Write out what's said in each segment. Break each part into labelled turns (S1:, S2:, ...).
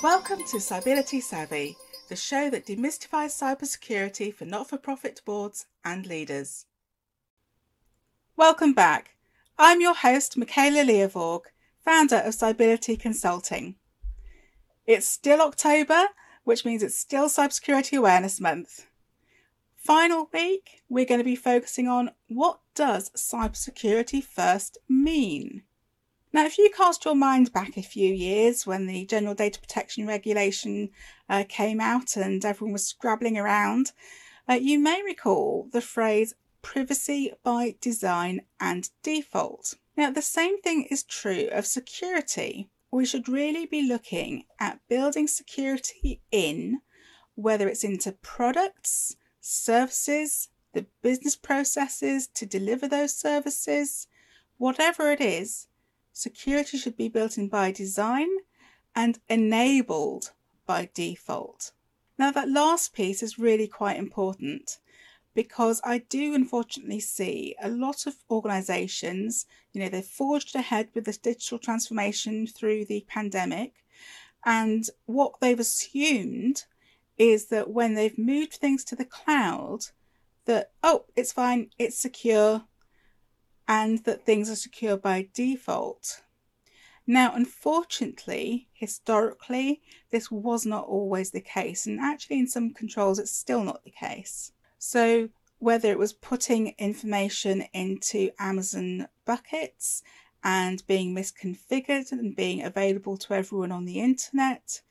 S1: Welcome to Cybility Savvy, the show that demystifies cybersecurity for not for profit boards and leaders. Welcome back. I'm your host, Michaela Leovorg, founder of Cybility Consulting. It's still October, which means it's still Cybersecurity Awareness Month. Final week, we're going to be focusing on what does cybersecurity first mean? Now, if you cast your mind back a few years when the General Data Protection Regulation uh, came out and everyone was scrabbling around, uh, you may recall the phrase privacy by design and default. Now, the same thing is true of security. We should really be looking at building security in whether it's into products, services, the business processes to deliver those services, whatever it is, security should be built in by design and enabled by default. Now, that last piece is really quite important because I do unfortunately see a lot of organizations, you know, they've forged ahead with this digital transformation through the pandemic. And what they've assumed is that when they've moved things to the cloud, that, oh, it's fine, it's secure, and that things are secure by default. Now, unfortunately, historically, this was not always the case, and actually, in some controls, it's still not the case. So, whether it was putting information into Amazon buckets and being misconfigured and being available to everyone on the internet,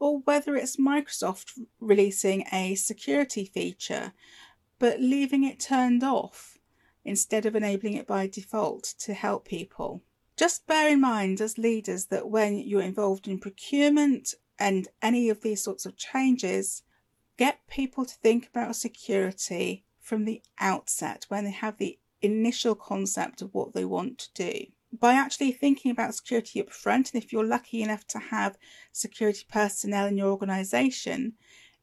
S1: or whether it's Microsoft releasing a security feature but leaving it turned off instead of enabling it by default to help people. Just bear in mind as leaders that when you're involved in procurement and any of these sorts of changes, get people to think about security from the outset when they have the initial concept of what they want to do. By actually thinking about security up front, and if you're lucky enough to have security personnel in your organisation,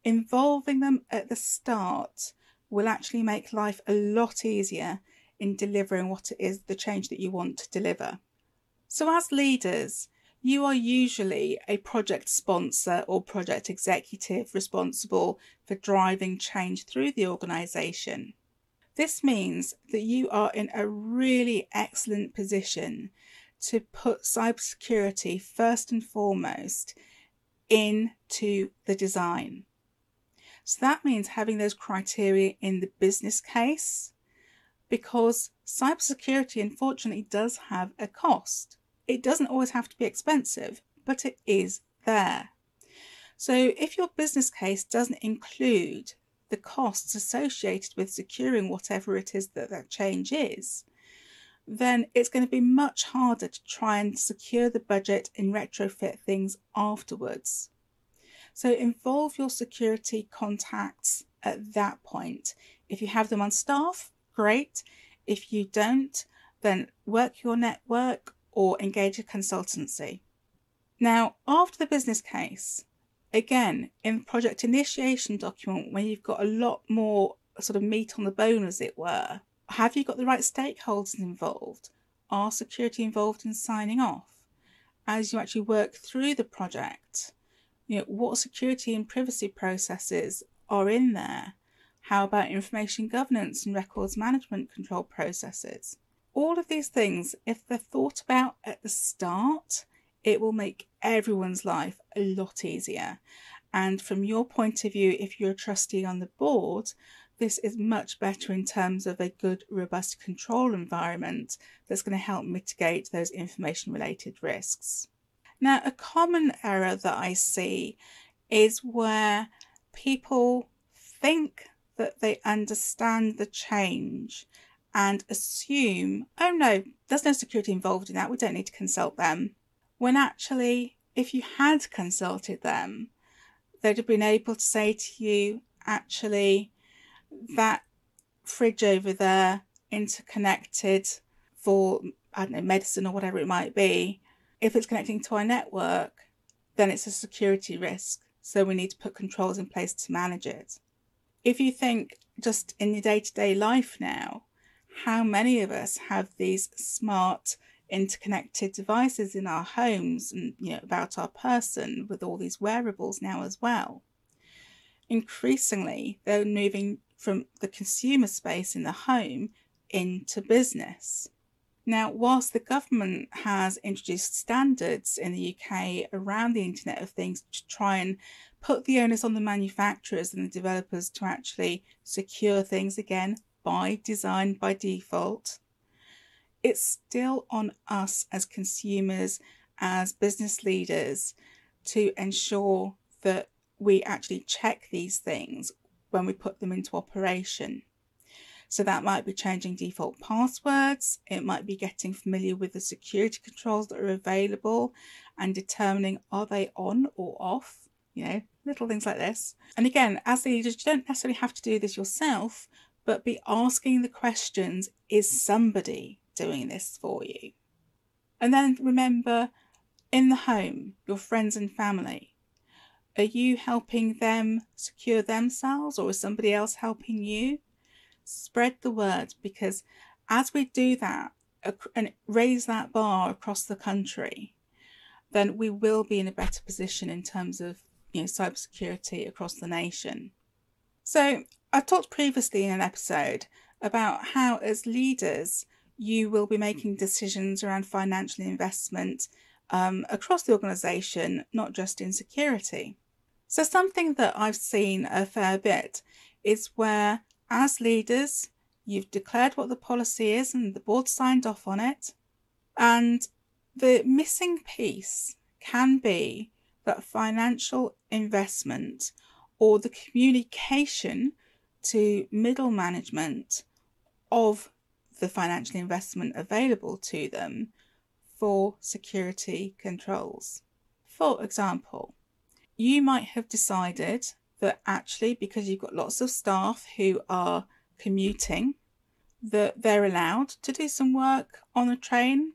S1: involving them at the start will actually make life a lot easier in delivering what it is the change that you want to deliver. So, as leaders, you are usually a project sponsor or project executive responsible for driving change through the organisation. This means that you are in a really excellent position to put cybersecurity first and foremost into the design. So that means having those criteria in the business case because cybersecurity unfortunately does have a cost. It doesn't always have to be expensive, but it is there. So if your business case doesn't include the costs associated with securing whatever it is that that change is, then it's going to be much harder to try and secure the budget and retrofit things afterwards. So involve your security contacts at that point. If you have them on staff, great. If you don't, then work your network or engage a consultancy. Now, after the business case, again, in project initiation document, when you've got a lot more sort of meat on the bone, as it were, have you got the right stakeholders involved? Are security involved in signing off? As you actually work through the project, you know, what security and privacy processes are in there? How about information governance and records management control processes? all of these things, if they're thought about at the start, it will make everyone's life a lot easier. And from your point of view, if you're a trustee on the board, this is much better in terms of a good, robust control environment that's going to help mitigate those information related risks. Now, a common error that I see is where people think that they understand the change and assume, oh no, there's no security involved in that, we don't need to consult them. When actually, if you had consulted them, they'd have been able to say to you, actually, that fridge over there interconnected for, I don't know, medicine or whatever it might be, if it's connecting to our network, then it's a security risk. So we need to put controls in place to manage it. If you think just in your day to day life now, how many of us have these smart interconnected devices in our homes and you know about our person with all these wearables now as well. Increasingly, they're moving from the consumer space in the home into business. Now, whilst the government has introduced standards in the UK around the Internet of Things to try and put the onus on the manufacturers and the developers to actually secure things again by design by default, it's still on us as consumers, as business leaders, to ensure that we actually check these things when we put them into operation. So that might be changing default passwords, it might be getting familiar with the security controls that are available and determining are they on or off, you know, little things like this. And again, as leaders, you don't necessarily have to do this yourself, but be asking the questions is somebody doing this for you? And then remember in the home, your friends and family. Are you helping them secure themselves or is somebody else helping you? Spread the word because as we do that and raise that bar across the country, then we will be in a better position in terms of you know cybersecurity across the nation. So I talked previously in an episode about how as leaders you will be making decisions around financial investment um, across the organisation, not just in security. So, something that I've seen a fair bit is where, as leaders, you've declared what the policy is and the board signed off on it. And the missing piece can be that financial investment or the communication to middle management of the financial investment available to them for security controls. For example, you might have decided that actually, because you've got lots of staff who are commuting, that they're allowed to do some work on a train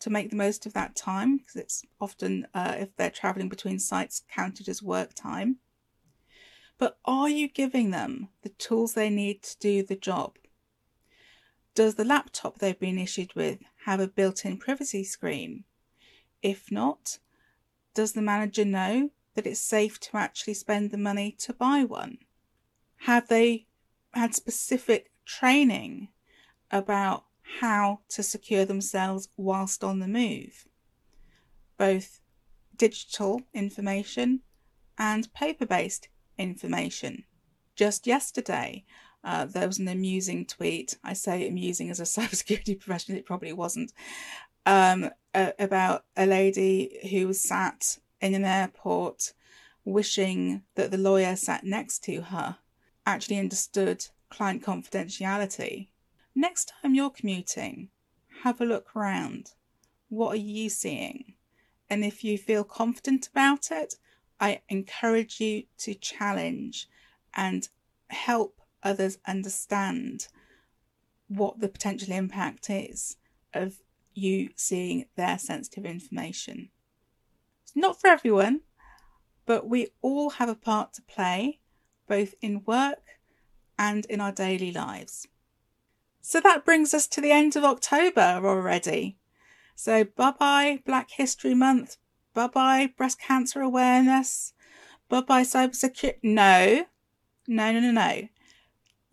S1: to make the most of that time because it's often, uh, if they're traveling between sites, counted as work time. But are you giving them the tools they need to do the job? Does the laptop they've been issued with have a built in privacy screen? If not, does the manager know that it's safe to actually spend the money to buy one? Have they had specific training about how to secure themselves whilst on the move? Both digital information and paper based information. Just yesterday, uh, there was an amusing tweet. I say amusing as a cybersecurity professional, it probably wasn't. Um, about a lady who was sat in an airport wishing that the lawyer sat next to her actually understood client confidentiality. Next time you're commuting, have a look around. What are you seeing? And if you feel confident about it, I encourage you to challenge and help others understand what the potential impact is of you seeing their sensitive information It's not for everyone, but we all have a part to play, both in work and in our daily lives. So that brings us to the end of October already. So bye bye Black History Month, bye bye breast cancer awareness, bye bye cybersecurity. No, no, no, no, no.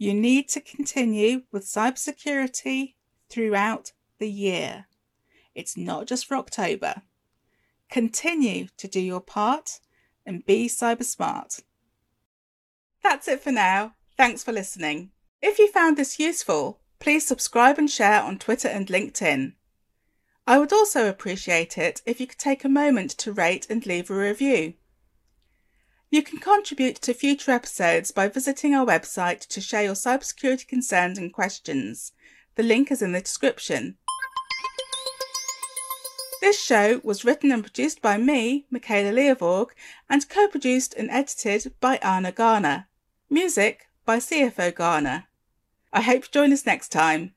S1: You need to continue with cybersecurity throughout the year. It's not just for October. Continue to do your part and be cyber smart. That's it for now. Thanks for listening. If you found this useful, please subscribe and share on Twitter and LinkedIn. I would also appreciate it if you could take a moment to rate and leave a review. You can contribute to future episodes by visiting our website to share your cybersecurity concerns and questions. The link is in the description. This show was written and produced by me, Michaela Leovorg, and co produced and edited by Anna Garner. Music by CFO Garner. I hope you join us next time.